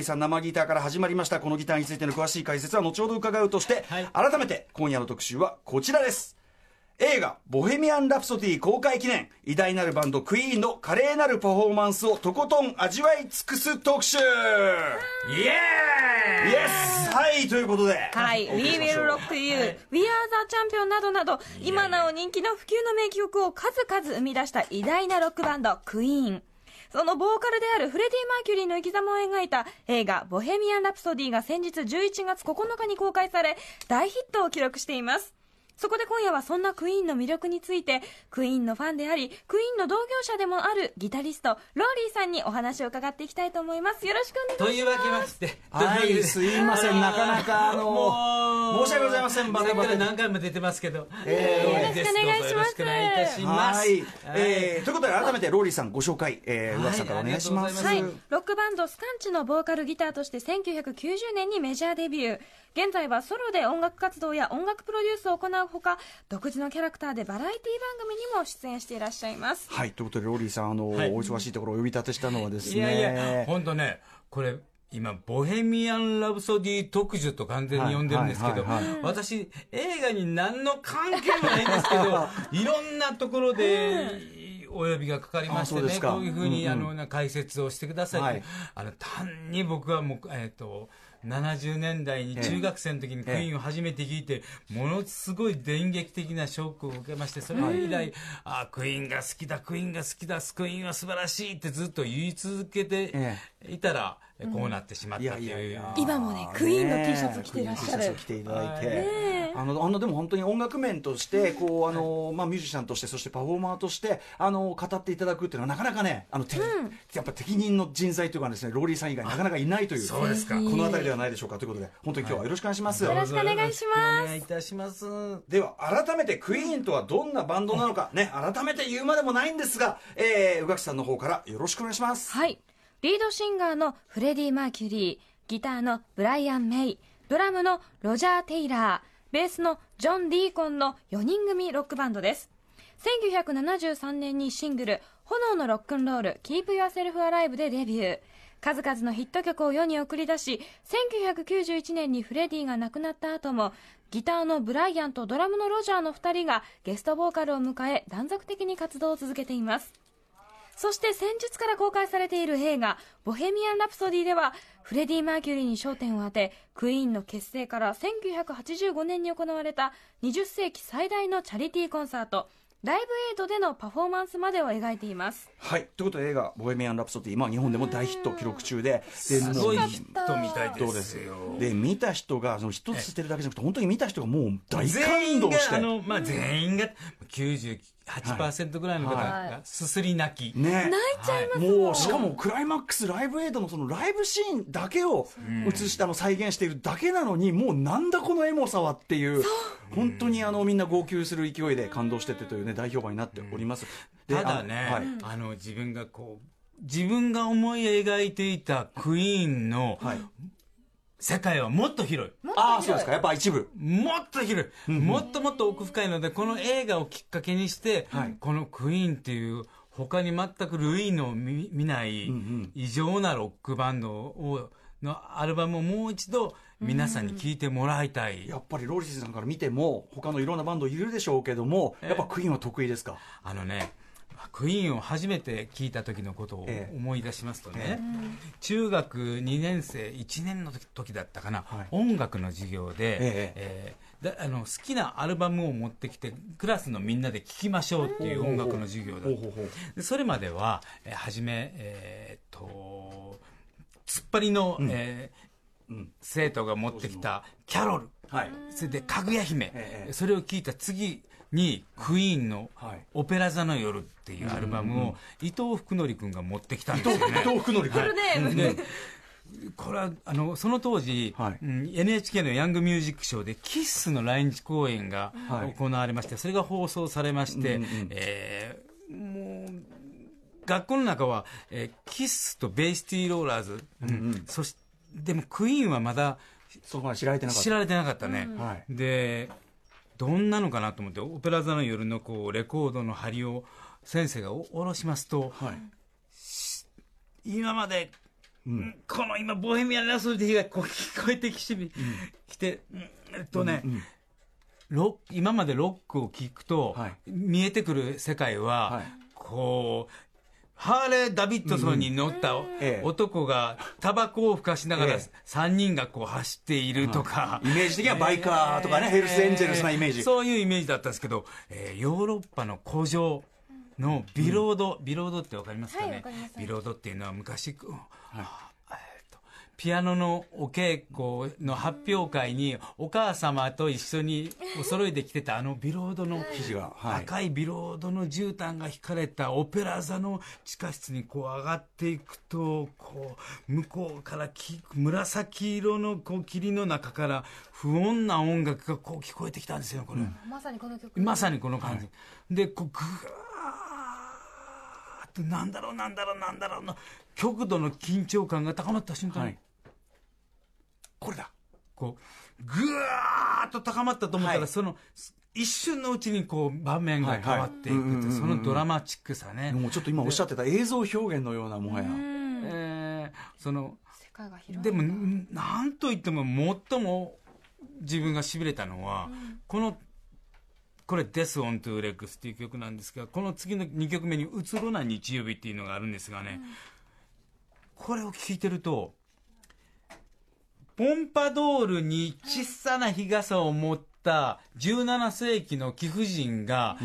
リーさん生ギターから始まりました。このギターについての詳しい解説は後ほど伺うとして、はい。改めて今夜の特集はこちらです。映画「ボヘミアン・ラプソディ」公開記念。偉大なるバンドクイーンの華麗なるパフォーマンスをとことん味わい尽くす特集。イエイエーイ！イエスはいということではい、We Will Rock You、We Are the Champion などなど、今なお人気の普及の名曲を数々生み出した偉大なロックバンド、クイーン。そのボーカルであるフレディ・マーキュリーの生き様を描いた映画、ボヘミアン・ラプソディが先日11月9日に公開され、大ヒットを記録しています。そこで今夜はそんなクイーンの魅力について、クイーンのファンであり、クイーンの同業者でもあるギタリスト、ローリーさんにお話を伺っていきたいと思います。よろしくお願いします。というわけまして、はいすいませんなかなかあのもう申し訳ございませんバタバタ。何回も出てますけど、えーよろしくお願いします。よろしくお願いいたします。はい、えーということで改めてローリーさんご紹介、えー、はい。宇垣さんからお願いします。はい、ロックバンドスカンチのボーカルギターとして1990年にメジャーデビュー現在はソロで音楽活動や音楽プロデュースを行うほか独自のキャラクターでバラエティ番組にも出演していらっしゃいます。はい、ということでローリーさんあの、はい。お忙しいところをお呼び立てしたのはですね。いやいや、本当ね、これ、今、ボヘミアン・ラブソディ特需と完全に呼んでるんですけど私、映画に何の関係もないんですけど、いろんなところで、お呼びがかかりましてね、こういうふうに、うんうん。あの、な解説をしてくださいはい。あの、単に僕はもう、えっ、と、70年代に中学生の時にクイーンを初めて聞いて、ものすごい電撃的なショックを受けまして、それ以来、あクイーンが好きだ、クイーンが好きだ、クイーンは素晴らしいってずっと言い続けてえ。いたら、こうなってしまったっていう。今もねクイーンの T シャツ着てらっしゃる。ね T シャツを着ていただいて、ねあのあのでも本当に音楽面としてこうあのまあミュージシャンとしてそしてパフォーマーとしてあの語っていただくっていうのはなかなかねあの、てやっぱ適任の人材というかですねローリーさん以外なかなかいないというそうですか。この辺りではないでしょうかということで本当に今日はよろしくお願いします。よろしくお願いします。お願いいたします。では改めてクイーンとはどんなバンドなのかね改めて言うまでもないんですが、えー、宇垣さんの方からよろしくお願いします。はいリードシンガーのフレディ・マーキュリーギターのブライアン・メイドラムのロジャー・テイラーベースのジョン・ディーコンの4人組ロックバンドです。1973年にシングル「炎のロックンロール Keep Yourself Alive」でデビュー。数々のヒット曲を世に送り出し1991年にフレディが亡くなった後もギターのブライアンとドラムのロジャーの2人がゲストボーカルを迎え断続的に活動を続けています。そして先日から公開されている映画「ボヘミアン・ラプソディ」ではフレディ・マーキュリーに焦点を当てクイーンの結成から1985年に行われた20世紀最大のチャリティーコンサートライブエイドでのパフォーマンスまでを描いています。はい、ということで映画「ボヘミアン・ラプソディ」まあ、日本でも大ヒット記録中でですごいヒットみたいそうでですすよ。で見た人がその一つ捨てるだけじゃなくて本当に見た人がもう大全感員が動して。あの、まあ、全員が98%ぐらいの方がすすり泣き、ね。泣いちゃいますもうしかもクライマックスライブエイドのそのライブシーンだけを映したの再現しているだけなのにもうなんだこのエモさはっていう本当にあのみんな号泣する勢いで感動しててというね大評判になっております。でただね、あのはい。あの自分がこう自分が思い描いていたクイーンのはい世界はもっと広い。ああそうですか。やっぱ一部。もっと広い、もっともっと奥深いので、この映画をきっかけにして、はいこのクイーンっていう、他に全く類の見見ない異常なロックバンドをのアルバムをもう一度皆さんに聴いてもらいたい。やっぱりローリスさんから見ても他のいろんなバンドいるでしょうけどもやっぱクイーンは得意ですか？あのね、クイーンを初めて聞いた時のことをええ。思い出しますとね、え中学2年生、1年の時時だったかな、はい。音楽の授業で、ええ。ーだあの好きなアルバムを持ってきて、クラスのみんなで聴きましょうっていう音楽の授業だでそれまでは、えー初め、えーっと、突っ張りの、えー生徒が持ってきたキャロル、はい。それでかぐや姫、ええ。それを聞いた次にクイーンのはい「オペラ座の夜」っていうアルバムを伊藤福則君が持ってきたんですよね。伊藤福則君でこれはあのその当時、はい。うん NHK のヤングミュージックショーでキッスの来日公演がはい。行われまして、それが放送されまして、うんうんえーもう学校の中は、えーキッスとベイスティーローラーズ、うんそしでもクイーンはまだそこまで知られてなかった。知られてなかったね、はい。でどんなのかなと思ってオペラ座の夜のこうレコードの針を先生がお下ろしますと、はい。今まで、ん。この今、ボヘミアン・ラソディがこう聞こえてきて,、きてうんえっとね、うん。ロック今までロックを聞くと、はい。見えてくる世界は、はい。こう、ハーレー・ダビッドソンに乗ったええ。男がタバコをふかしながらええ。3人がこう走っているとか、イメージ的にはバイカーとかねヘルスエンジェルスなイメージ。そういうイメージだったんですけど、えーヨーロッパの古城のビロード、ビロードってわかりますかね、ビロードっていうのは昔、うん。あえーとピアノのお稽古の発表会にお母様と一緒にお揃いで来てたあのビロードの生地がはい。赤いビロードの絨毯が引かれたオペラ座の地下室にこう上がっていくとこう向こうからき紫色のこう霧の中から不穏な音楽がこう聞こえてきたんですよこれ、まさにこの曲。まさにこの感じ、でこうぐわーっとなんだろうなんだろうなんだろうの極度の緊張感が高まった瞬間に、はいこれだ。こうぐわーっと高まったと思ったら、はい。その一瞬のうちにこう場面が変わっていくってそのドラマチックさね、もうちょっと今おっしゃってた映像表現のようなもはや。うん。えーその世界が広いでもんなんといっても最も自分がしびれたのは、このこれ「デス・オン・トゥ・レッグス」っていう曲なんですがこの次の2曲目に「うつろな日曜日」っていうのがあるんですがね、これを聴いてるとポンパドールに小さな日傘を持った17世紀の貴婦人が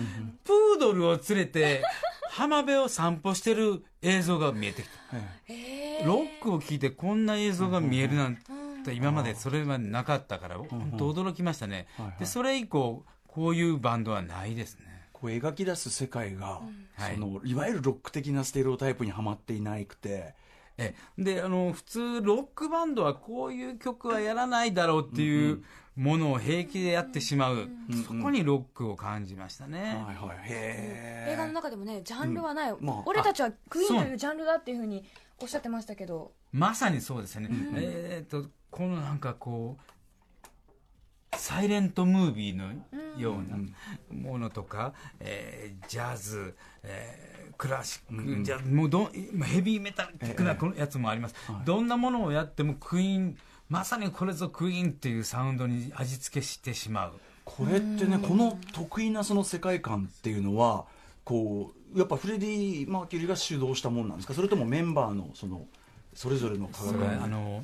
プードルを連れて浜辺を散歩してる映像が見えてきた。ロックを聴いてこんな映像が見えるなんて今までそれはなかったから本当驚きましたね。でそれ以降こういうバンドはないですね。こう描き出す世界が、はいそのいわゆるロック的なステレオタイプにはまっていなくてえであの普通ロックバンドはこういう曲はやらないだろうっていうものを平気でやってしまう、そこにロックを感じましたね、はいはい。映画の中でもねジャンルはない、うん。まあ俺たちはクイーンとそいうジャンルだっていうふうにおっしゃってましたけど。まさにそうですね、えっ、とこのなんかこうサイレントムービーのようなものとか、えージャズ、えークラシック、ジャズもうどヘビーメタリックなこのやつもあります、どんなものをやってもクイーンまさにこれぞクイーンっていうサウンドに味付けしてしまう。これってねこの得意なその世界観っていうのはこうやっぱフレディ・マーキュリーが主導したもんなんですか？それともメンバーのそのそれぞれのそれはあの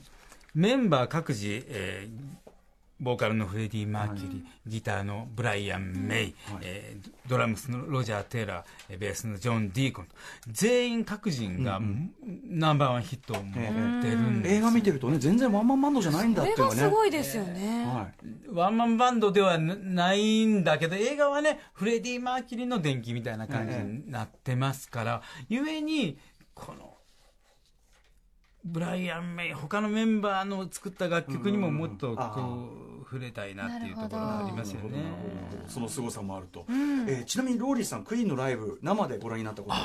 メンバー各自、えーボーカルのフレディ・マーキュリー、ギターのブライアン・メイ、えードラムスのロジャー・テイラーえーベースのジョン・ディーコンと全員各人が、ナンバーワンヒットを持ってるんです、映画見てるとね全然ワンマンバンドじゃないんだっていうね。すごいですよね、はい。ワンマンバンドではなないんだけど映画はねフレディ・マーキュリーの電気みたいな感じになってますから、ゆえにこのブライアン・メイ他のメンバーの作った楽曲にももっとこう触れたいなっていうところがありますよね。その凄さもあると、えーちなみにローリーさんクイーンのライブ生でご覧になったこと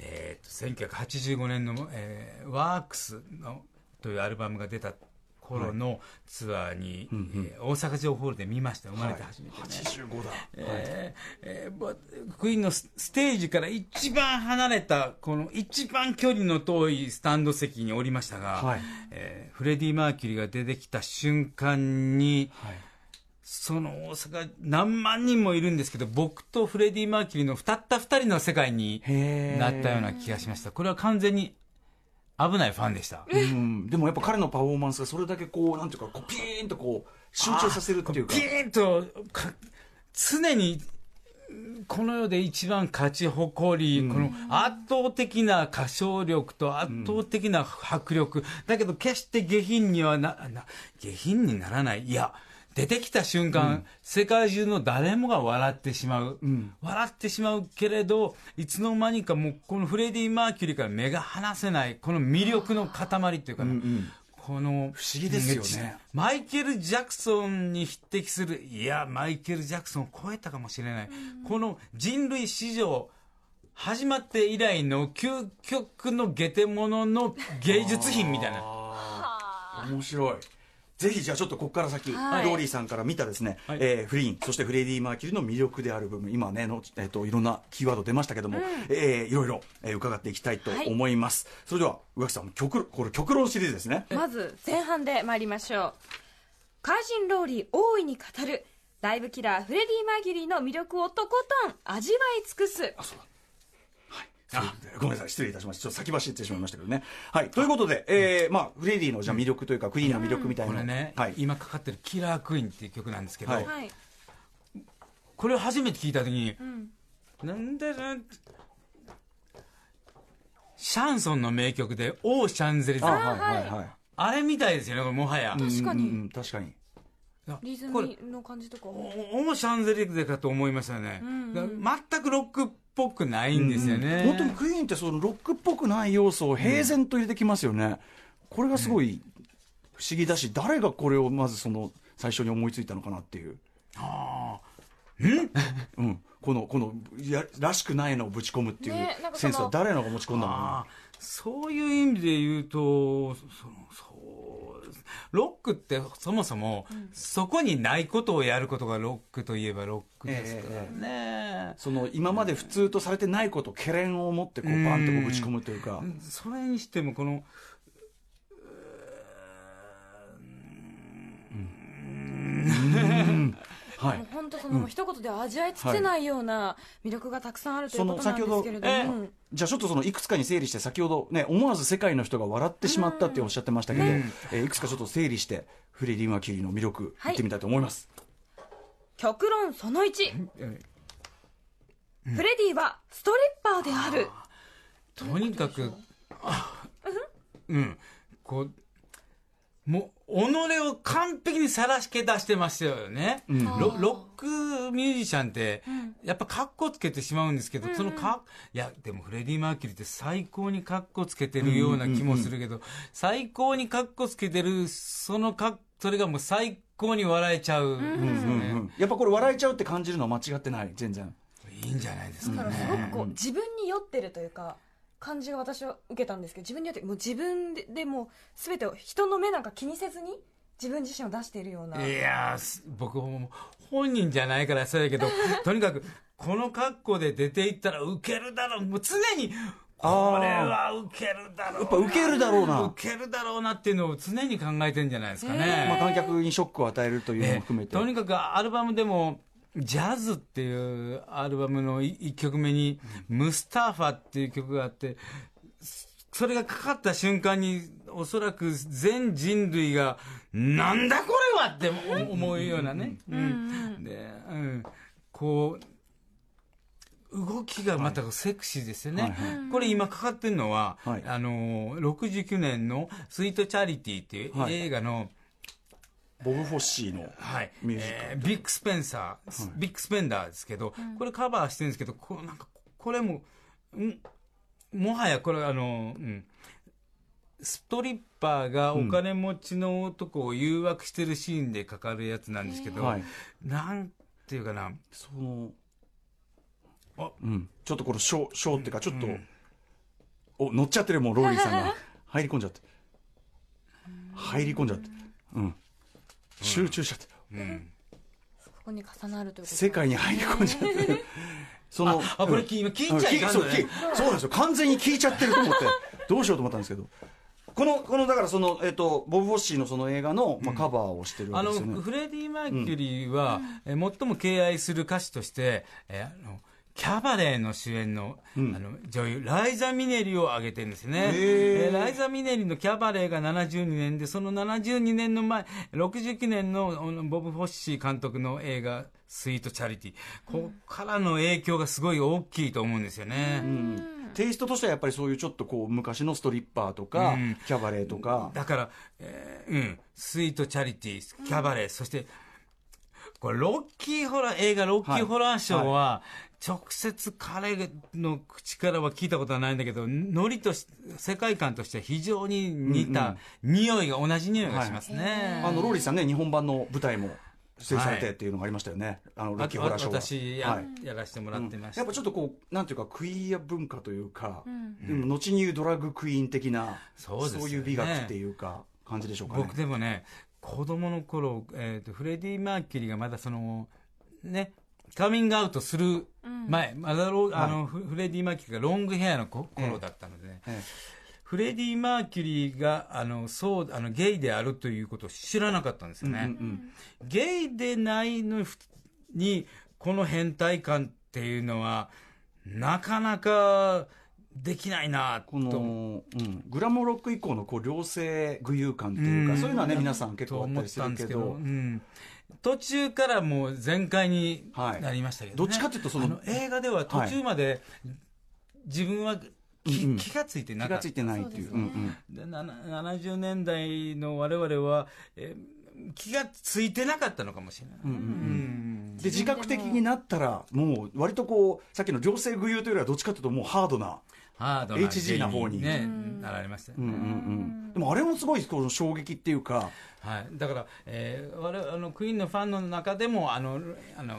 えー、と1985年の、えーワークスのというアルバムが出た頃のツアーに、えー大阪城ホールで見ました。生まれて初めてね、85だ、えーえーばクイーンのスステージから一番離れたこの一番距離の遠いスタンド席におりましたが、はい。えーフレディ・マーキュリーが出てきた瞬間にはい。その大阪何万人もいるんですけど僕とフレディ・マーキュリーのたった二人の世界になったような気がしました。これは完全に危ないファンでした。うん、でもやっぱ彼のパフォーマンスがそれだけこうなんていうかこうピーンとこう集中させるっていうか。ピーンとか常にこの世で一番勝ち誇り、この圧倒的な歌唱力と圧倒的な迫力、だけど決して下品にはなな下品にならない。いや出てきた瞬間、世界中の誰もが笑ってしまう、笑ってしまうけれど、いつの間にかもう、このフレディ・マーキュリーから目が離せない、この魅力の塊っていうかな、この不思議ですよね。マイケル・ジャクソンに匹敵する、いや、マイケル・ジャクソンを超えたかもしれない、この人類史上、始まって以来の究極のゲテモノの芸術品みたいな。面白いぜひじゃあちょっとここから先、はい。ローリーさんから見たですね、はい。えーフリーンそしてフレディ・マーキュリーの魅力である部分今ねの、えー、といろんなキーワード出ましたけども、えーいろいろ、えー伺っていきたいと思います、それでは宇垣さん極これ極論シリーズですね。まず前半で参りましょう。怪人ローリー大いに語るライブキラーフレディ・マーキュリーの魅力をとことん味わい尽くす。そうごめんなさい失礼いたしました。ちょっと先走ってしまいましたけどね。はい。ということで、えーまあ、フレディのじゃあ魅力というか、クイーンの魅力みたいな。のこれね、はい、今かかってる「キラークイーン」っていう曲なんですけど、はい。はい。これを初めて聞いた時に、ん。なんだろうシャンソンの名曲で「オーシャンゼリゼ」ああはいはいはい。れみたいですよねこれもはや、確かに。うんうんうん確かに。リズムの感じとかおオーシャンゼリゼかと思いましたね、だから全くロックっぽくないんですよね、本当にクイーンってそのロックっぽくない要素を平然と入れてきますよね、これがすごい不思議だし誰がこれをまずその最初に思いついたのかなっていう。うん、このこのやらしくないのをぶち込むっていうセンスは誰のが持ち込んだのかあー。そういう意味で言うとそのそうロックってそもそも、そこにないことをやることがロックといえばロックですからね、なその今まで普通とされてないことけれんを持ってこうバンとぶち込むというか。それにしてもこのはい。もう本当そのもう一言では味わい尽くせないような魅力がたくさんあるということなんですけれどその先ほも、じゃあちょっとそのいくつかに整理して先ほどね思わず世界の人が笑ってしまったっておっしゃってましたけど、えーいくつかちょっと整理してフレディ・マーキュリーの魅力はい言ってみたいと思います、極論その1、フレディはストリッパーである。とにかくあうん。こうもう己を完璧にさらしけ出してましたよね、ロロックミュージシャンって、やっぱカッコつけてしまうんですけど、そのかいやでもフレディ・マーキュリーって最高にカッコつけてるような気もするけど、最高にカッコつけてるそのかそれがもう最高に笑えちゃうんですよね、うん。やっぱこれ笑えちゃうって感じるのは間違ってない全然。いいんじゃないですかだからすごねくこう自分に酔ってるというか感じが私は受けたんですけど自分によってもう自分ででもう全てを人の目なんか気にせずに自分自身を出しているような。いや僕も本人じゃないからそうやけど とにかくこの格好で出ていったらウケるだろう。もう常にこれはウケるだろうな。やっぱウケるだろうな。ウケるだろうなっていうのを常に考えてんじゃないですかまあ、ね、観客にショックを与えるというのも含めて、とにかくアルバムでも「ジャズ」っていうアルバムの1曲目に「ムスターファ」っていう曲があってそれがかかった瞬間におそらく全人類が「なんだこれは!」って思思うようなね、うんでうん、こう動きがまたセクシーですよね、はいはこれ今かかってるのは、はい。あの69年の「スイート・チャリティ」っていうはい。映画の、ボブ・フォッシーのはい、ミュージカルえービッグスペンサー、ビッグスペンダーですけど、これカバーしてるんですけど、こうなんかこれも、ん？もはやこれあの、うん、ストリッパーがお金持ちの男を誘惑してるシーンでかかるやつなんですけど、はい。なんていうかな、そのあ。うん、ちょっとこのショーショーっていうかちょっと、お乗っちゃってるもうローリーさんが。入り込んじゃって。入り込んじゃって。うん集中しちゃって、ここに重なるということ世界に入り込んじゃってる。そのあこれ今聞いちゃいかんのね。そうなんですよ。完全に聞いちゃってると思って。どうしようと思ったんですけど。このこのだからその、えっとボブ・フォッシーのその映画の、まあ、カバーをしてるわあのけですよね、フレディ・マーキュリーは、えー最も敬愛する歌手として、えーあのキャバレーの主演の,、あの女優ライザ・ミネリを挙げてるんですね、えー。ライザ・ミネリのキャバレーが72年でその72年の前69年のボブ・フォッシー監督の映画「スイート・チャリティ」ここからの影響がすごい大きいと思うんですよね、テイストとしてはやっぱりそういうちょっとこう昔のストリッパーとか、うん。キャバレーとか、だから、えーうん、スイートチャリティー、キャバレー、そして、これ、ロッキーホラー、映画ロッキーホラーショーは、直接彼の口からは聞いたことはないんだけど、ノリとし、世界観としては非常に似た匂いが、同じ匂いがしますね。あのローリーさんね日本版の舞台も出演されてっていうのがありましたよね、あのロッキーホラーショーは私や,、はい。やらせてもらってました。やっぱちょっとこうなんていうかクイーア文化というか、でも後に言うドラッグクイーン的なそうね。いう美学っていうか感じでしょうかね。僕でもね子供の頃、えー、とフレディ・マーキュリーがまだそのねカミングアウトする前、まだロあの、フフレディ・マーキュリーがロングヘアのこ頃だったのでね、え。フレディ・マーキュリーがあのそうあのゲイであるということを知らなかったんですよね、ゲイでないのにこの変態感っていうのはなかなかできないなことの、うん、グラモロック以降のこう両性具有感っていうか、うん。そういうのはね皆さん結と思っ構あったりすたんですけど、るけどうん、途中からもう全開になりましたけど、ね。はいどっちかっていうとそのあの映画では途中まで自分は気,、うんうん。気がついてなかった。気がついてないっていう。そうね。うんうん。でなな70年代の我々は、えー気がついてなかったのかもしれない、うんうんうん。うん。で自覚的になったらもう割とこうさっきの両性具有というよりはどっちかというともうハードな、ハードな HG な方に。ね、なられましたよね、うんうんうん、でもあれもすごいこの衝撃っていうか。はい、だから、えー、我々あのクイーンのファンの中でもあのあの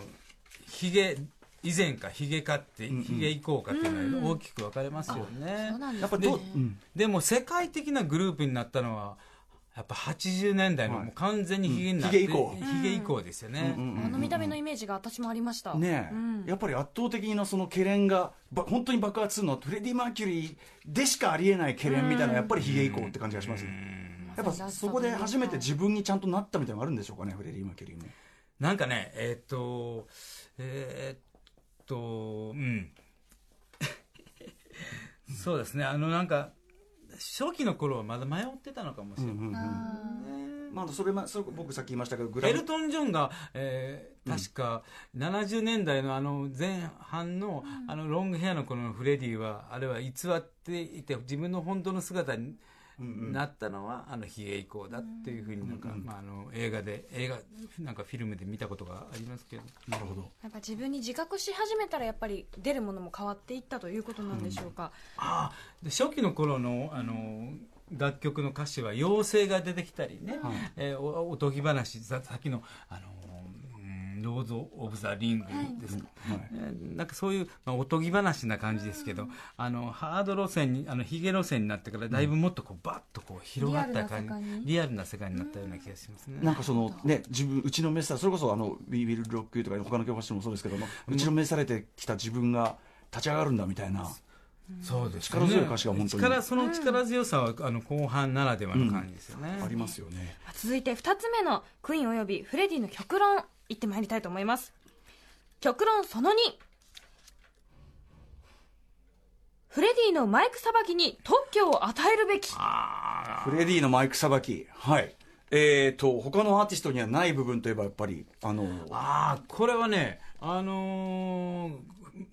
ヒゲ以前かヒゲかって、ヒゲ以降かっていうのは大きく分かれますよね、そうなんですやっぱどう、うん。でも世界的なグループになったのはやっぱ80年代のはい。もう完全にヒゲになって、うん。ヒゲ以降。ヒゲ以降ですよね、うん。うんあの見た目のイメージが私もありました。ねえ、うん。やっぱり圧倒的なそのケレン味がば本当に爆発するのはフレディ・マーキュリーでしかありえないケレン味みたいなやっぱりヒゲ以降って感じがしますね、やっぱそこで初めて自分にちゃんとなったみたいなのがあるんでしょうかねフレディ・マーキュリーもなんかねえーっとえーっとうん。そうですね。あのなんか初期の頃はまだ迷ってたのかもしれない、うんうんうん。あまあ、それまそれ僕さっき言いましたけどグラムエルトン・ジョンが、えー確か70年代のあの前半のあのロングヘアのこのフレディはあれは偽っていて自分の本当の姿になったのはあのヒゲ以降だっていうふうになんか、まあ、あの映画で映画なんかフィルムで見たことがありますけど。なるほど。やっぱ自分に自覚し始めたらやっぱり出るものも変わっていったということなんでしょうか、ああで初期の頃のあの楽曲の歌詞は妖精が出てきたりね、はい。えーおおとぎ話ささっきのあのうんローズ・オブ・ザ・リングですか、はい。えーなんかそういう、まあ、おとぎ話な感じですけど、あのハード路線にあのヒゲ路線になってからだいぶもっとこうバッとこう広がった感じ。リアルな世界に？リアルな世界になったような気がしますね。なんかそのね自分うちの召さそれこそあの「We Will Rock You」とか他の教科書もそうですけどもうちの召されてきた自分が立ち上がるんだみたいな。そうです力強い歌詞が本当に。力その力強さは、あの後半ならではの感じですよね。ありますよね。続いて2つ目のクイーンおよびフレディの極論いってまいりたいと思います。極論その2フレディのマイクさばきに特許を与えるべき。フレディのマイクさばき。はい。えーと他のアーティストにはない部分といえばやっぱりあのああこれはねあのー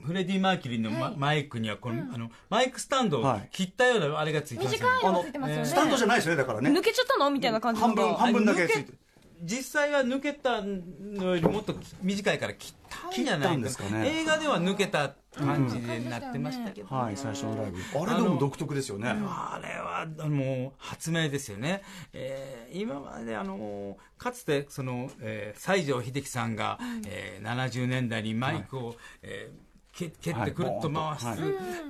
フレディ・マーキュリーのマ,、マイクにはこの、あのマイクスタンドをはい。切ったようなあれがついてますよね、短いのがついてますよね。スタンドじゃないですよねだからね。抜けちゃったの？みたいな感じの半分半分だけついて実際は抜けたのよりもっと短いから切ったんじゃないですかね。映画では抜けた感じでなってましたけど、はい。最初のライブ。あれでも独特ですよね。あれはもう発明ですよね、えー今まであのかつてその、えー西城秀樹さんが、えー70年代にマイクを、えーけ蹴ってくるっと回す、はい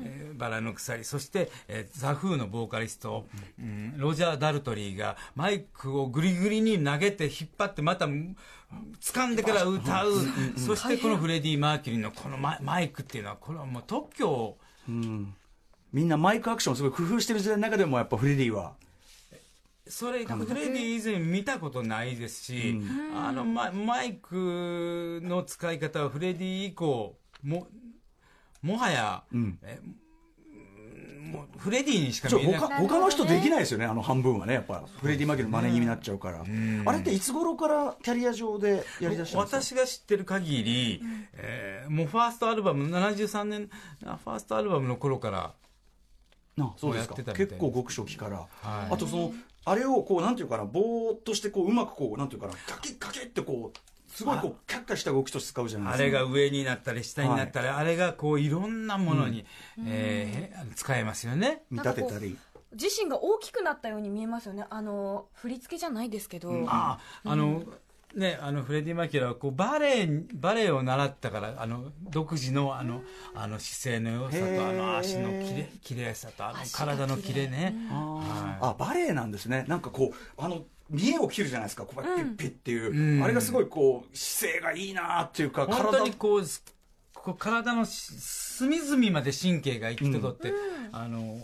えーバラの鎖そして、えーザ・フーのボーカリスト、うんロジャー・ダルトリーがマイクをグリグリに投げて引っ張ってまた掴んでから歌う。そしてこのフレディ・マーキュリーのこのママイクっていうのはこれはもう特許をうん。みんなマイクアクションをすごい工夫してる時代の中でもやっぱフレディは。それフレディ以前見たことないですし、あのママイクの使い方はフレディ以降ももはや、ん。えもうフレディにしか見えない。他の人できないですよねあの半分はねやっぱ。フレディ・マーキュリーの真似気味になっちゃうから。あれっていつ頃からキャリア上でやりだしたんですか？私が知ってる限り、えーもうファーストアルバム73年あファーストアルバムの頃からあそうですか。もうやってたみたいです。結構極初期から、はい。あとそのあれをこうなんていうかなぼーっとしてこううまくこうなんていうかなカキッカキッってこうすごいこうキャッキャした動きとして使うじゃないあですか。れが上になったり下になったり、あれがこういろんなものに、えー使えますよね。見立てたり。自身が大きくなったように見えますよね。あの振り付けじゃないですけど、ああの、ね、あのフレディ・マーキュリーはこうバレエバレエを習ったからあの独自のあのあの姿勢の良さとあの足のきれきれいさとあの体のきれね、あーあバレエなんですね。なんかこうあの見栄を切るじゃないですか。こうやってピッピッっていう、うん。あれがすごいこう姿勢がいいなっていうか本当にこうすこう体のし隅々まで神経が行き届って、あの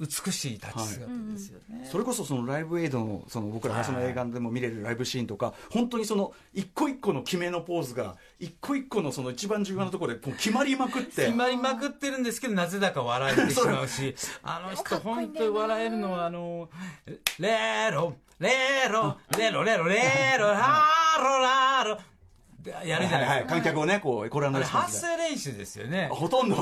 美しい立ち姿ですよね。それこそそのライブエイドのその僕らがその映画でも見れるライブシーンとか本当にその一個一個の決めのポーズが一個一個のその一番重要なところでこう決まりまくって。決まりまくってるんですけど、なぜだか笑えてしまうし、あの人、本当に笑えるのは、あの、レロ、レロ、レロ、レロ、レロ、ハロラロ、でやるじゃはいはい。観客をねこうコランあれドレスポンス発で声練習ですよね。ほとんど。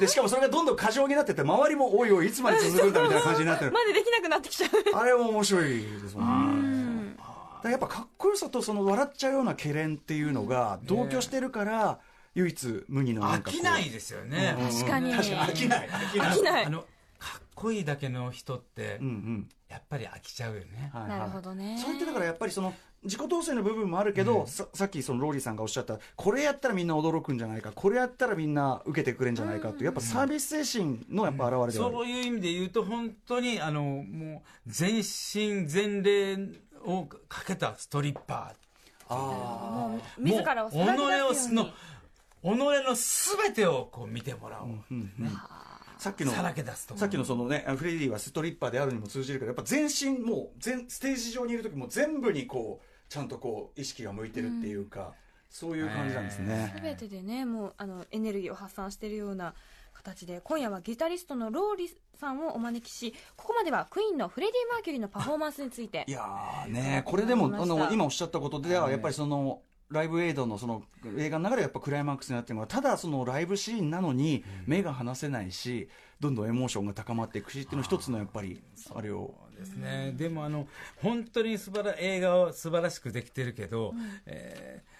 でしかもそれがどんどん過剰になってって周りもおいおいいつまで続くんだみたいな感じになってる。までできなくなってきちゃう。あれも面白いですもん。ねだやっぱかっこよさとその笑っちゃうようなけれんっていうのが同居してるから唯一無二のなかこう。きないですよね。確かに。確かに飽きない。飽きない。飽きない。あの、かっこいいだけの人ってうんう、ん。やっぱり飽きちゃうよね。はいはい。なるほどね。それってだからやっぱりその自己統制の部分もあるけど、ささっきそのローリーさんがおっしゃったこれやったらみんな驚くんじゃないかこれやったらみんな受けてくれんじゃないかっていうやっぱサービス精神のやっぱ表れではある、そういう意味で言うと、本当に、あの、もう、全身全霊をかけたストリッパー。もう自らを己をすの己の全てをこう見てもらおう、さっきのさらけ出すとさっきのそのねフレディはストリッパーであるにも通じるけどやっぱ全身もう全ステージ上にいる時も全部にこうちゃんとこう意識が向いてるっていうか、そういう感じなんですね、全てでねもうあのエネルギーを発散しているような形で今夜はギタリストのローリさんをお招きしここまではクイーンのフレディ・マーキュリーのパフォーマンスについていやーねこれでもあの今おっしゃったことではやっぱりそのライブエイドのその映画の中でやっぱクライマックスになってるのはただそのライブシーンなのに目が離せないしどんどんエモーションが高まっていくしっていうの一つのやっぱりあれをですね、でもあの本当に素晴ら映画は素晴らしくできてるけど、えー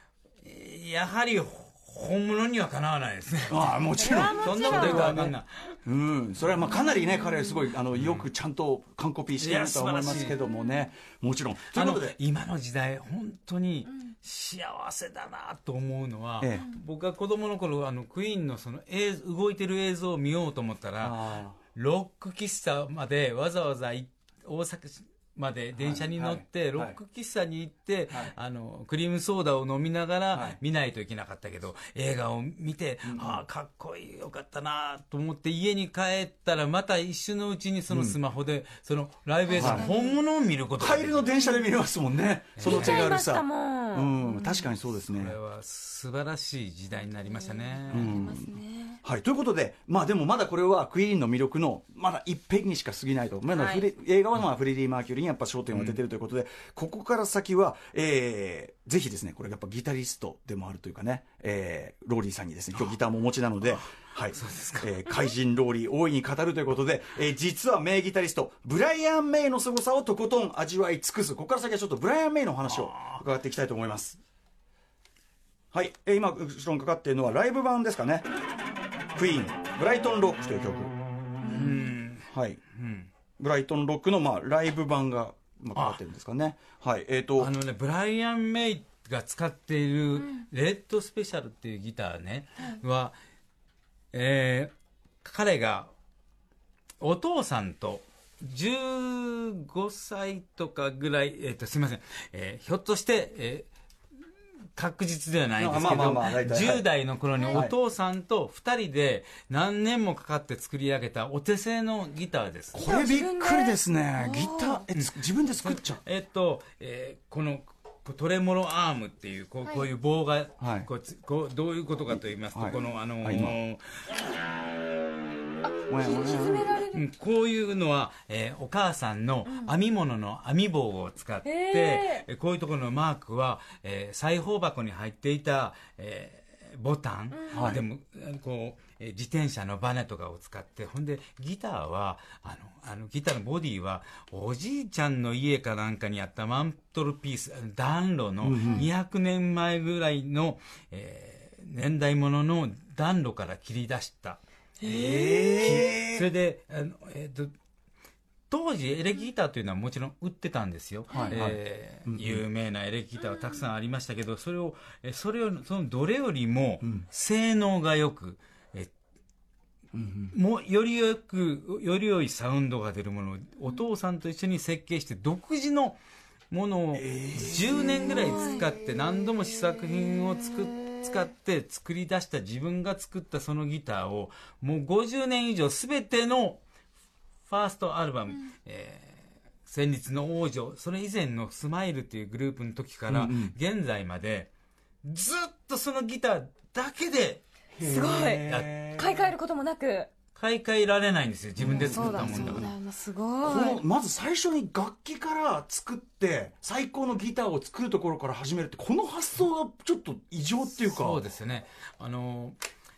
やはり本物にはかなわないですね。ああもちろん。そんなこと言うか分かんない。うん、それはまあかなりね、彼はすごいあのよくちゃんと完コピしてるとは思いますけどもね、もちろん。といあのうことで、今の時代本当に幸せだなと思うのは、ええ。僕が子供の頃あのクイーンのその映動いてる映像を見ようと思ったらあロック喫茶までわざわざい大阪まで電車に乗って、はいロック喫茶に行って、はい。あのクリームソーダを飲みながはい。ら見ないといけなかったけど、映画を見て、ああかっこいいよかったなと思って家に帰ったらまた一瞬のうちにそのスマホで、そのライブ映像の本物を見ることあ帰りの電車で見れますもんね、その手軽さ。うん、確かにそうですね。こ。れは素晴らしい時代になりましたね。ありますねはい、ということで、まあでもまだこれはクイーンの魅力のまだ一片にしか過ぎないと、まだフレ映画はまあフレディ・マーキュリーにやっぱ焦点を当ててるということで、ここから先は、えー、ぜひですね、これやっぱギタリストでもあるというかね、えー、ローリーさんにですね、今日ギターもお持ちなので、はい、えー怪人ローリー大いに語るということで、えー実は名ギタリスト、ブライアン・メイの凄さをとことん味わい尽くす、ここから先はちょっとブライアン・メイのお話を伺っていきたいと思います。はい、えー今後ろにかかっているのはライブ版ですかね。クイーン、ブライトンロックという曲。はい。ブライトンロックの、まあ、ライブ版が、まあ、かかってるんですかね。はい。えっ、とあ、のね、ブライアン・メイが使っているレッドスペシャルっていうギターね、は、えー彼がお父さんと15歳とかぐらい、えっ、と、すみません、えーひょっとして、えー確実ではないんですけど、まあまあまあ大体。はい10代の頃にはい。お父さんと2人で何年もかかって作り上げたお手製のギターです。これびっくりですね。ギター、え、つ自分で作っちゃう？えっと、えーこのこトレモロアームっていうこう,、こういう棒が、はい。こうつこうどういうことかと言いますと、はい。このあのーはいこういうのは、えーお母さんの編み物の編み棒を使って、へえーこういうところのマークは、えー裁縫箱に入っていた、えーボタン、はい。でもこうえー自転車のバネとかを使ってほんでギターはあのあのギターのボディはおじいちゃんの家かなんかにあったマントルピース暖炉の200年前ぐらいの、えー年代物の暖炉から切り出した、えそれであの、えーと当時エレキギターというのはもちろん売ってたんですよ、はいえー有名なエレキギターはたくさんありましたけどそれをえーそれをそのどれよりも性能がよく、えもうよりよくより良いサウンドが出るものをお父さんと一緒に設計して独自のものを10年ぐらい使って何度も試作品を作っ使って作り出した自分が作ったそのギターをもう50年以上全てのファーストアルバム、えー戦慄の王女、それ以前のスマイルっていうグループの時から現在まで、ずっとそのギターだけですごい。や買い替えることもなく買い替えられないんですよ。自分で作ったそうだもんだから。そうだよなすこごいのまず最初に楽器から作って最高のギターを作るところから始めるってこの発想がちょっと異常っていうかそうですよね。あの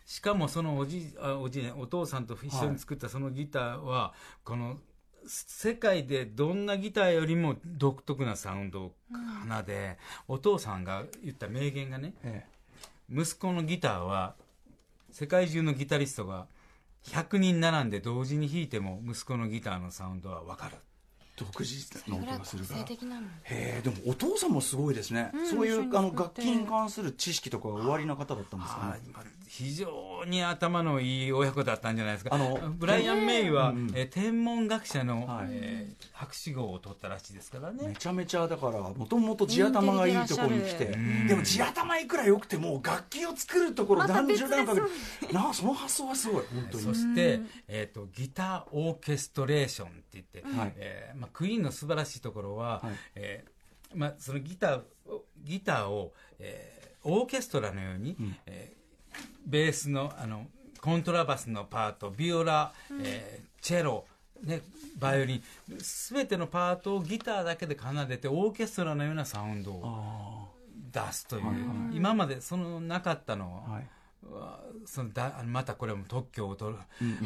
しかもそのおじあおじねお父さんと一緒に作ったそのギターは、この世界でどんなギターよりも独特なサウンドを奏で、お父さんが言った名言がねえ息子のギターは世界中のギタリストが100人並んで同時に弾いても息子のギターのサウンドは分かる。え独自の音がするから。へえでもお父さんもすごいですね、うんそういうあの楽器に関する知識とかがおありな方だったんですかね非常に頭のいい親子だったんじゃないですか。あのブライアン・メイは、うんうんえー天文学者の、はい。えー博士号を取ったらしいですからね。めちゃめちゃだからもともと地頭がいいところに来て。でも地頭いくら良くても楽器を作るところまた何別で十年かけてなその発想はすごい本当に。そして、えー、とギターオーケストレーションって言って、はい。えーまあ、クイーンの素晴らしいところは、はい。えーまあ、そのギターをギターを、えーオーケストラのように、えーベースのあのコントラバスのパートビオラ、えーチェロね、バイオリン。全てのパートをギターだけで奏でてオーケストラのようなサウンドをあ出すという、はいはい。今までそのなかったのは、あはい。そのだまたこれも特許を取る、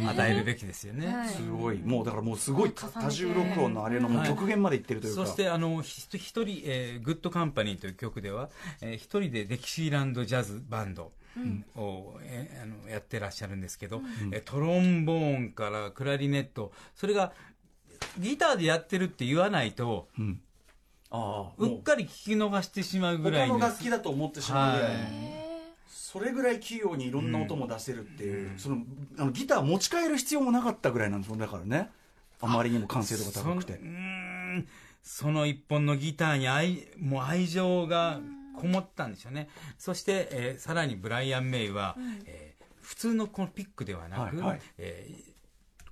与えるべきですよね、はい。すごい。もうだからもうすごい多重録音のあれのもう極限までいってるというか。そしてあのひ一人、えーグッドカンパニーという曲では、えー一人でデキシーランドジャズバンドを、えーあのやってらっしゃるんですけど、えートロンボーンからクラリネット。それがギターでやってるって言わないとうん。ああう。もっかり聞き逃してしまううぐらいに他の楽器だと思ってしまうぐらい。のはい。それぐらい器用にいろんな音も出せるっていう、そのあのギター持ち帰る必要もなかったぐらいなんですもんだからね。あまりにも完成度が高くて。そのうーん。その一本のギターに愛もう愛情がこもったんでしょうね。そして、えーさらにブライアン・メイは、えー普通のこのピックではなく、はいはい。えー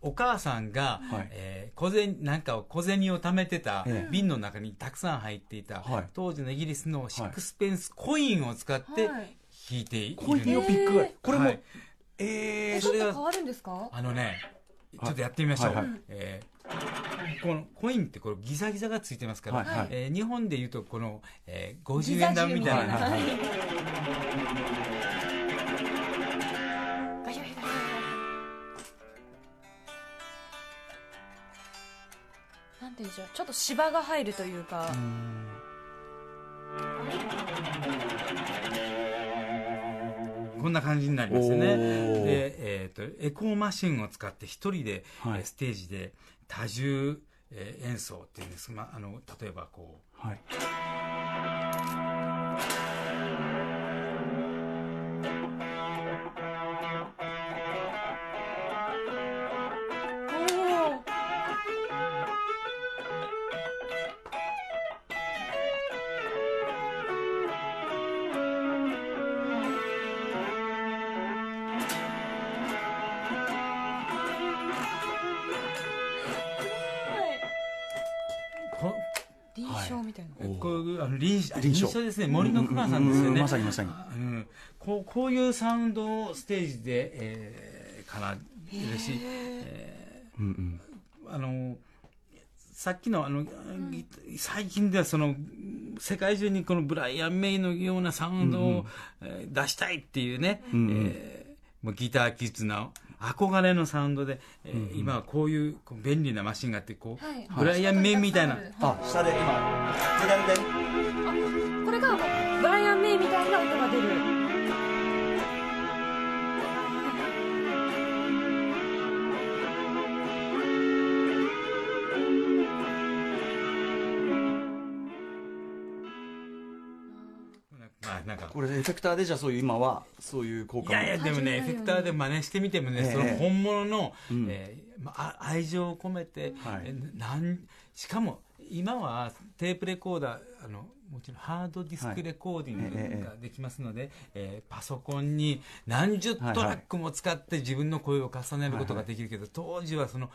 お母さんが、はい。えー小銭なんかを小銭を貯めてたええ。瓶の中にたくさん入っていた、はい。当時のイギリスのシックスペンスコインを使ってはい。弾いている。コインのピックがこれも、はい。えーえちょっと変わるんですか？あのね、ちょっとやってみましょう。はいはい。えーこのコインってこれギザギザがついてますから、はいはい。えー日本でいうとこの、えー50ギザ円玉みたいな、はていうんでしょう。ちょっと芝が入るというか、こんな感じになりますよね。で、えー、とエコーマシンを使って一人で、はい。えーステージで多重、えー演奏っていうんです。まあ、あの例えばこう。はい。臨臨床臨床ですね。森の熊さんですよね、まさにまさに。うん、こうこういうサウンドをステージで、えー、奏でるし、えうんうん。ーあのさっきのあの、ギ最近ではその世界中にこのブライアン・メイのようなサウンドを、えー出したいっていうね、えーもうギターキッズの憧れのサウンドで、えー今はこういうこう便利なマシンがあってこう、はいブライアン・メイみたいな、あ下で今左で。これがブライアン・メイみたいな音が出るまあなんか。これエフェクターでじゃあそういう今はそういう効果も。いやいや、でもね、エフェクターで真似してみてもね、ええ。その本物の、うんえーまあ、あ愛情を込めて、はい。えなんしかも、今はテープレコーダー、あの、もちろんハードディスクレコーディングができますので、えーパソコンに何十トラックも使って自分の声を重ねることができるけど、当時はその、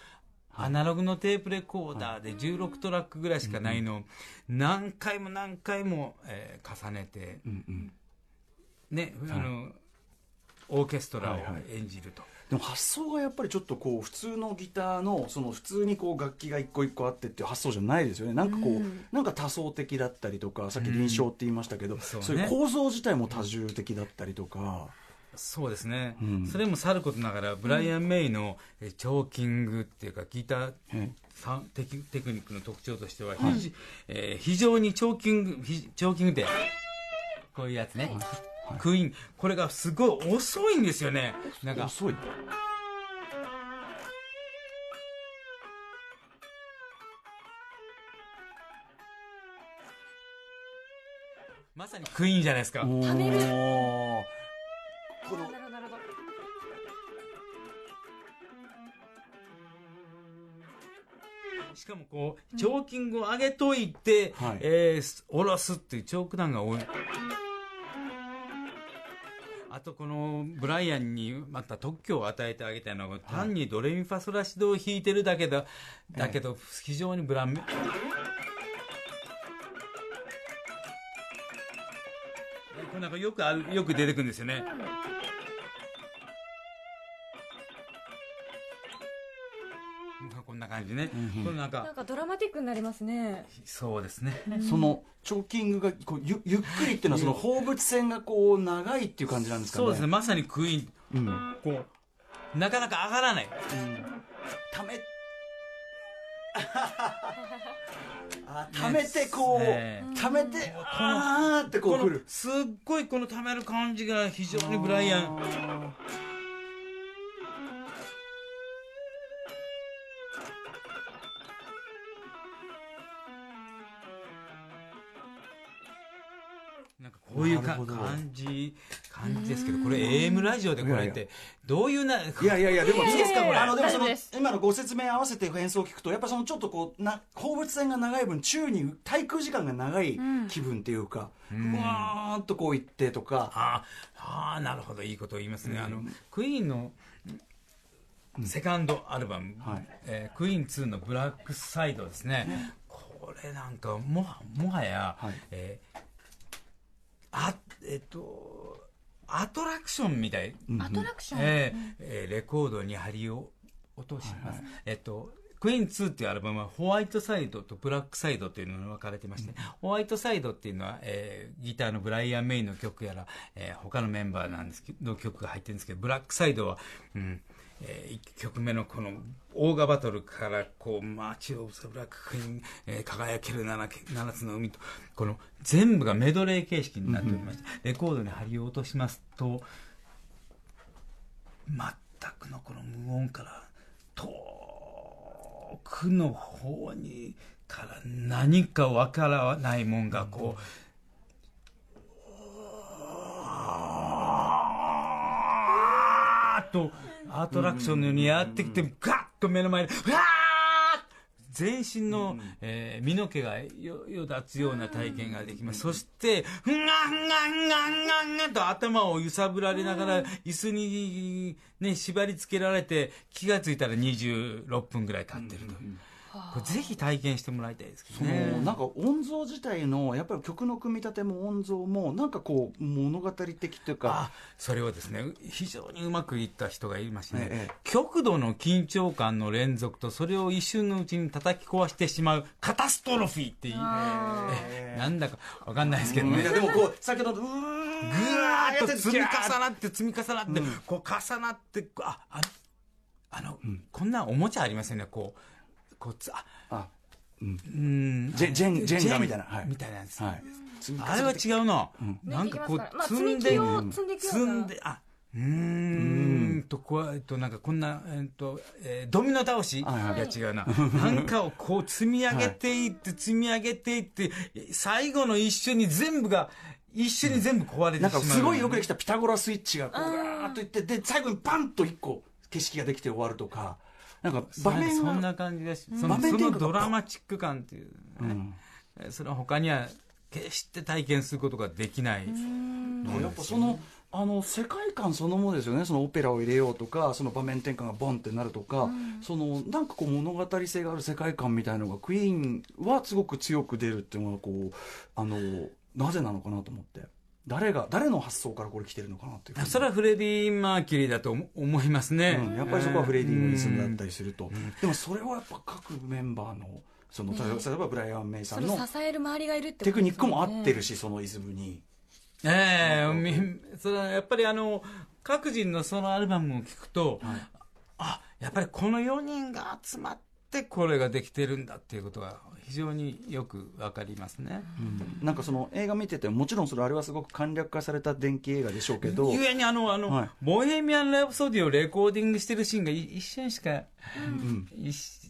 アナログのテープレコーダーで16トラックぐらいしかないのを何回も何回も、えー重ねて、うんうん。ね、あの、オーケストラをはいはい。演じると。でも発想がやっぱりちょっとこう普通のギターのその普通にこう楽器が一個一個あってっていう発想じゃないですよね。なんかこう、うんなんか多層的だったりとかさっき臨床って言いましたけど、そうね。そういう構造自体も多重的だったりとか、そうですね、うん。それもさることながら、ブライアン・メイの、えチョーキングっていうか、ギターテクテクニックの特徴としては、ひじえー非常にチョーキング、ひチョーキングって、こういうやつね、クイーン、これがすごい遅いんですよね、なんか、遅い。まさにクイーンじゃないですか。このなるほどなるほど。しかもこう、チョーキングを上げといて、はい。えーす下ろすっていうチョーク弾が多い。あとこのブライアンにまた特許を与えてあげたのは、単にドレミファソラシドを弾いてるだけだ、だけど非常にブランメ、これなんかよくある、よく出てくるんですよね。感じね。これなんかなん、かドラマティックになりますね。そうですね。そのチョーキングがこうゆゆっくりっていうのはその放物線がこう長いっていう感じなんですかね。そうですね、まさにクイーン。うん、うん、こう、なかなか上がらない。ため あためてこう、ねためてあーってこう来る。すっごいこの溜める感じが非常にブライアン。こういう感じ、感じですけど、これ AM ラジオでこれって、どういうな、いやいやいやでもいいですかこれあのでもその今のご説明合わせて演奏を聞くとやっぱそのちょっとこうな放物線が長い分宙に滞空時間が長い気分っていうか、うわーっとこう行ってとか、あああ、なるほど、いいことを言いますね。あの、クイーンの、セカンドアルバム、はい。えークイーン2のブラックサイドですね。これなんか、もは、もはや、はい。えーあ、えっと、アトラクションみたい。アトラクション、えーえーレコードに針を落とします。えっと、クイーン2っていうアルバムはホワイトサイドとブラックサイドっていうのが分かれてまして、ホワイトサイドっていうのは、えーギターのブライアン・メイの曲やら、えー他のメンバーなんですけど、の曲が入ってるんですけど、ブラックサイドは、うん、え1曲目のこのオーガバトルからこう、マーチ・オブ・ブラック・クイーン、えー輝ける 7, け7つの海と、この全部がメドレー形式になっておりまして、レコードに針を落としますと、全くのこの無音から遠くの方にから何かわからないもんがこう、あーっとアトラクションのようにやってきてガッと目の前でうわー全身の、えー身の毛がよよだつような体験ができます。そして、ふんがんがんがんがんがんと頭を揺さぶられながら、椅子にね、縛り付けられて、気がついたら26分ぐらい経ってるという。これぜひ体験してもらいたいですけそどね。のなんか音像自体のやっぱり曲の組み立ても音像もなんかこう物語的というか。あそれをですね非常にうまくいった人がいましてね、ええ極度の緊張感の連続とそれを一瞬のうちに叩き壊してしまうカタストロフィーっていう、ええなんだかわかんないですけどね。いやでもこう先ほどうーんぐわーっと積み重なって積み重なって、こう重なってああのあの、こんなおもちゃありますよね。こうこうつああうん。ジェジェンジェンガみたいな。はい。みたいなやつ、はい。あれは違うな、なんかこう積んで、積んであうーん。とこうえっとなんかこんな、えっとえードミノ倒し、はいはいい。や違うな。なんかをこう積み上げていって、積み上げていって最後の一瞬に全部が一緒に全部壊れてしまう、なんかすごいよくできたピタゴラスイッチがこうガーッといってで最後にパンと一個景色ができて終わるとかなんか場面がそんな感じだし、その場面その転換がドラマチック感っていうね、えそれは他には決して体験することができないやっぱそのあの世界観そのものですよね。そのオペラを入れようとかその場面転換がボンってなるとか、そのなんかこう物語性がある世界観みたいのがクイーンはすごく強く出るっていうのはこうあのなぜなのかなと思って誰が誰の発想からこれ来てるのかなっていう。それはフレディ・マーキュリーだと思思いますね、うんやっぱりそこはフレディのリズムだったりすると、でもそれはやっぱ各メンバーのその例えば例えばブライアン・メイさんのを支える周りがいるってテクニックも合ってるるしそのイズムに。ええみそれはやっぱりあの各人のそのアルバムを聞くと、あやっぱりこの4人が集まってこれができてるんだっていうことが非常によくわかりますね、なんかその映画見ててもちろんそれあれはすごく簡略化された電気映画でしょうけど。ゆえにあの、あの、はい。ボヘミアン・ラプソディをレコーディングしてるシーンがい一瞬しか、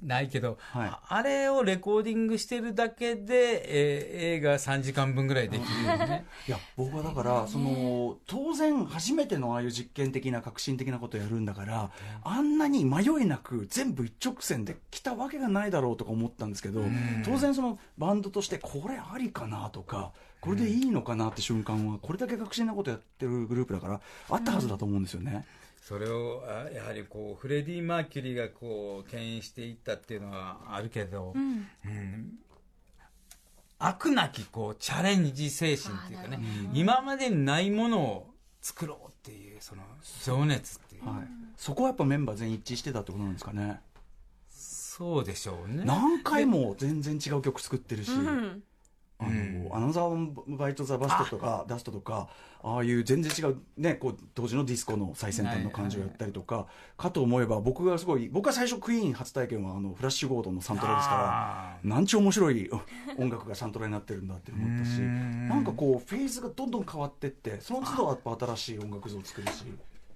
ないけど、はい。ああれをレコーディングしてるだけで、えー映画3時間分ぐらいできるよね。いや僕はだからその当然初めてのああいう実験的な革新的なことをやるんだからあんなに迷いなく全部一直線で来たわけがないだろうとか思ったんですけど当然そのバンドとしてこれありかなとかこれでいいのかなって瞬間はこれだけ革新なことやってるグループだからあったはずだと思うんですよね。それをあやはりこうフレディ・マーキュリーがこう牽引していったっていうのはあるけど、うん。飽くなきこうチャレンジ精神っていうかね今までにないものを作ろうっていうその情熱っていう、はい、そこはやっぱメンバー全員一致してたってことなんですかね。そうでしょうね。何回も全然違う曲作ってるし、うんあの、アナザーバイト・ザ・バストとか、ダストとか、ああいう全然違う、ね、こう、当時のディスコの最先端の感じをやったりとか、かと思えば、僕がすごい、僕は最初クイーン初体験は、あの、フラッシュ・ゴードンのサントラですから、なんちゅう面白い音楽がサントラになってるんだって思ったし、なんかこう、フェーズがどんどん変わってって、その都度やっぱ新しい音楽像を作るし、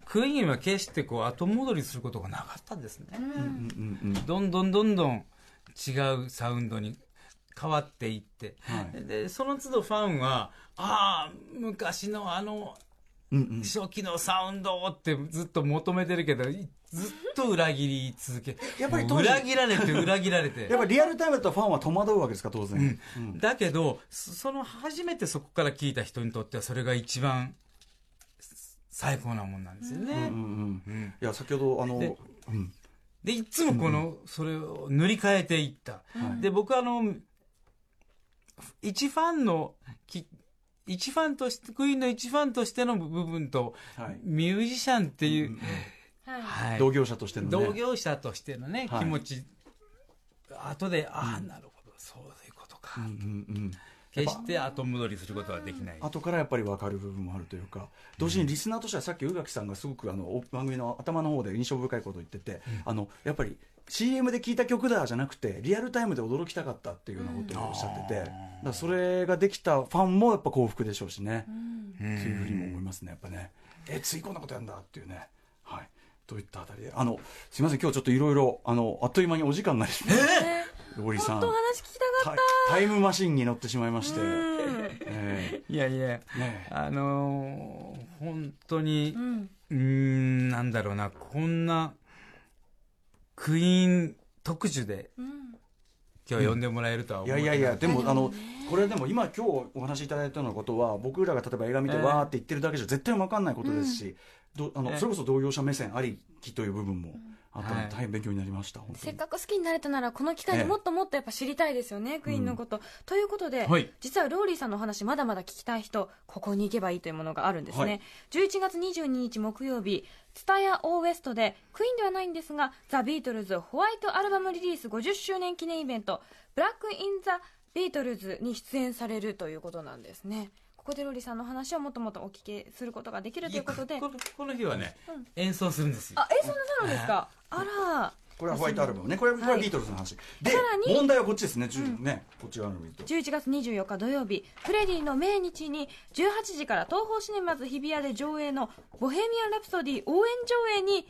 クイーンは決してこう後戻りすることがなかったんですね。うんうんうん。どんどんどんどん違うサウンドに変わっていって、はい。でその都度ファンはああ昔のあのうんうん。初期のサウンドってずっと求めてるけどいずっと裏切り続けやっぱり裏切られて 裏切られて。やっぱりリアルタイムだとファンは戸惑うわけですか、当然。うん。だけどそその初めてそこから聞いた人にとってはそれが一番最高なもんなんですよね、うんうんうん。いや、先ほど、あの、でうん。でいつもこの、それを塗り替えていった、で僕あの一ファンのき一ファンとしてクイーンの一ファンとしての部分と、はい。ミュージシャンっていう、はい。はい。同業者としてのね。同業者としてのね、はい。気持ち後でああなるほどそういうことか、うんうんうん。決して後戻りすることはできない、後からやっぱり分かる部分もあるというか同時にリスナーとしてはさっき宇垣さんがすごくあの番組の頭の方で印象深いことを言ってて、あのやっぱり CM で聞いた曲だじゃなくてリアルタイムで驚きたかったっていうようなことをおっしゃってて、だからそれができたファンもやっぱ幸福でしょうしね、そういうふうにも思いますねやっぱね。えついこんなことやんだっていうね。はい。といったあたりで。あのすみません今日ちょっといろいろあのあっという間にお時間になりました、ローリーさん。本話聞きたかっタイタイムマシンに乗ってしまいまして、たうん。えいやいや、ねあのー本当にうん。うーんなんだろうな。こんなクイーン特需でうん今日呼んでもらえるとは思いやいやいや、でも、うんあの、これでも今今日お話しいただいたようなことは、僕らが例えば映画見てええわーって言ってるだけじゃ絶対わかんないことですし、どあのええそれこそ同業者目線ありきという部分もあったのではい大変勉強になりました、本当に。せっかく好きになれたならこの機会にもっともっとやっぱ知りたいですよね、クイーンのこと、ということで、はい。実はローリーさんのお話まだまだ聞きたい人ここに行けばいいというものがあるんですね、11月22日木曜日 TSUTAYA O-WEST でクイーンではないんですがザ・ビートルズホワイトアルバムリリース50周年記念イベントバック・イン・ザ・ビートルズに出演されるということなんですねここでローリーさんのお話をもっともっとお聞きすることができるということで。このこの日はね、うん。演奏するんですよ。あ演奏なさるんですか？あら。これはホワイトアルバムね。これはこれはビートルズの話、でさらに。問題はこっちですね,、ねこっち側の見ると。11月24日土曜日フレディの命日に18時から東宝シネマズ日比谷で上映の「ボヘミアン・ラプソディ」応援上映に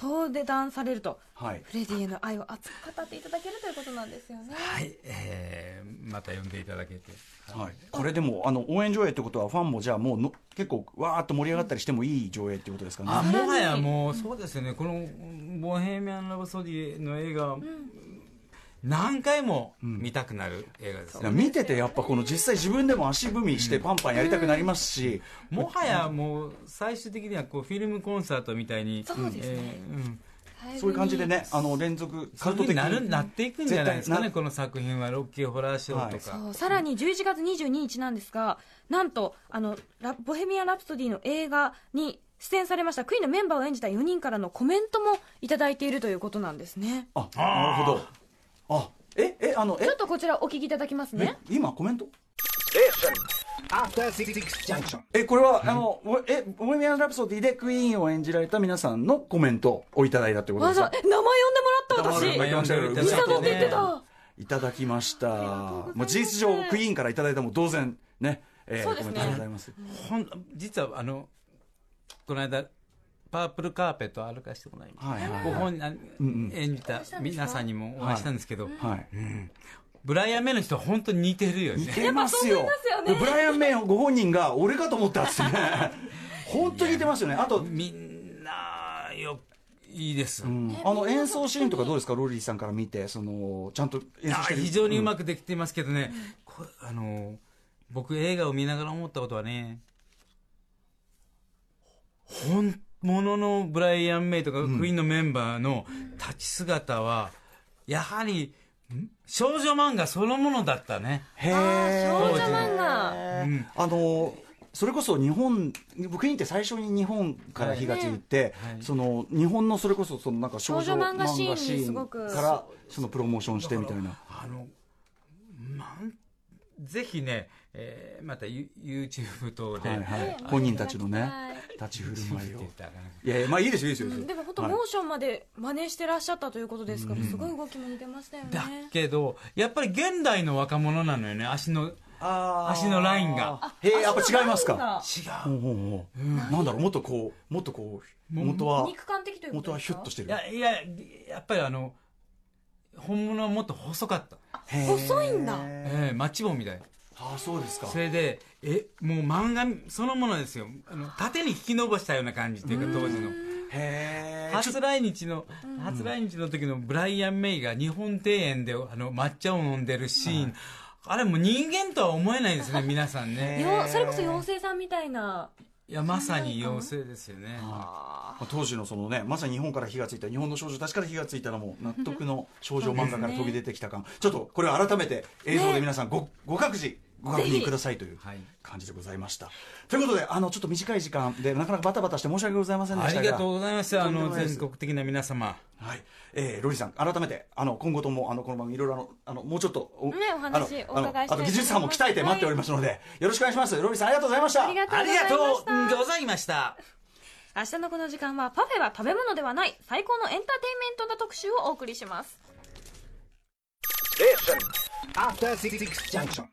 登壇されるとはいフレディへの愛を熱く語っていただけるということなんですよねはい、えー、また呼んでいただけてはい、これでもあの応援上映ってことはファンもじゃあもうの結構わーっと盛り上がったりしてもいい上映ってことですかねあもはやもうそうですよねこの「ボヘミアン・ラブソディ」の映画、何回も見たくなる映画ですよ、いや見ててやっぱこの実際自分でも足踏みしてパンパンやりたくなりますし、もはやもう最終的にはこうフィルムコンサートみたいにそうですね。えーうん。そういう感じでねあの連続そういうふうになるなっていくんじゃないですかね。この作品はロッキーホラーショーとか、そうさらに11月22日なんですがなんとあのラボヘミアン・ラプソディの映画に出演されましたクイーンのメンバーを演じた4人からのコメントもいただいているということなんですね。あなるほどあええあのえ？ちょっとこちらお聞きいただきますえね今コメント？えこれは、あのおえボヘミアン・ラプソディでクイーンを演じられた皆さんのコメントをいただいたってことですか？わざえ名前呼んでもらった私名前呼んでもらった嘘だって言ってた。いただきました。もう事実上クイーンからいただいたも同然ね、えーそうですね。ございます。ほん実はあのこの間パープルカーペットを歩かせてもらいました、はいはいはい。ご本人あうん演じた皆さんにもお会いしたんですけど、はい。ブライアン・メイの人は本当に似てるよね。似てますよ。ますよね。ブライアン・メイご本人が俺かと思ったっつってね。本当に似てますよね。あと、みんなよいいです、うん。あの演奏シーンとかどうですか？ローリーさんから見てそのちゃんと演いや奏してる。非常にうまくできていますけどね、こあの僕映画を見ながら思ったことはね本物のブライアン・メイとかクイーンのメンバーの立ち姿はやはりん？少女漫画そのものだったね。へあえー少女漫画。うん。あのそれこそ日本僕にって最初に日本から火がついて、はい。その日本のそれこそそのなんか少女漫画シーンからそのプロモーションしてみたいな。あのなんぜひね、えーまたユ YouTube 等で、はいはい。ね本人たちのねはい。立ち振る舞いを。いやいやまあいいですよいいですよいいでも本当はい。モーションまで真似してらっしゃったということですから、すごい動きも似てましたよね。だけどやっぱり現代の若者なのよね足の足のラインが。へえやっぱ違いますか？ほうほう。ほう。なんだろうもっとこうもっとこう元は肉感的という元はヒュッとしてる。いやいややっぱりあの本物はもっと細かった、細いんだ。ええマッチ棒みたいああそうですか。それでえもう漫画そのものですよ。あの縦に引き伸ばしたような感じっていうか当時の。へえ初来日の初来日の時のブライアン・メイが日本庭園であの抹茶を飲んでるシーン、あれもう人間とは思えないですね 皆さんね。よそれこそ妖精さんみたいな。いやまさに妖精ですよね。まあ当時のそのねまさに日本から火がついた日本の少女たちから火がついたのも納得の少女漫画から飛び出てきた感、ちょっとこれを改めて映像で皆さんごご各自ご確認くださいというはい。感じでございました。ということであのちょっと短い時間でなかなかバタバタして申し訳ございませんでしたが。ありがとうございましたあの全国的な皆様。はい、えー、ロリさん改めてあの今後ともあのこの番組いろいろあのあのもうちょっとおねお話お伺いしたいあと技術さんも鍛えて待っておりますので、よろしくお願いします。ロリさんありがとうございました。ありがとうありがございました。とうございました。明日のこの時間はパフェは食べ物ではない最高のエンターテインメントな特集をお送りします。After Six Junction.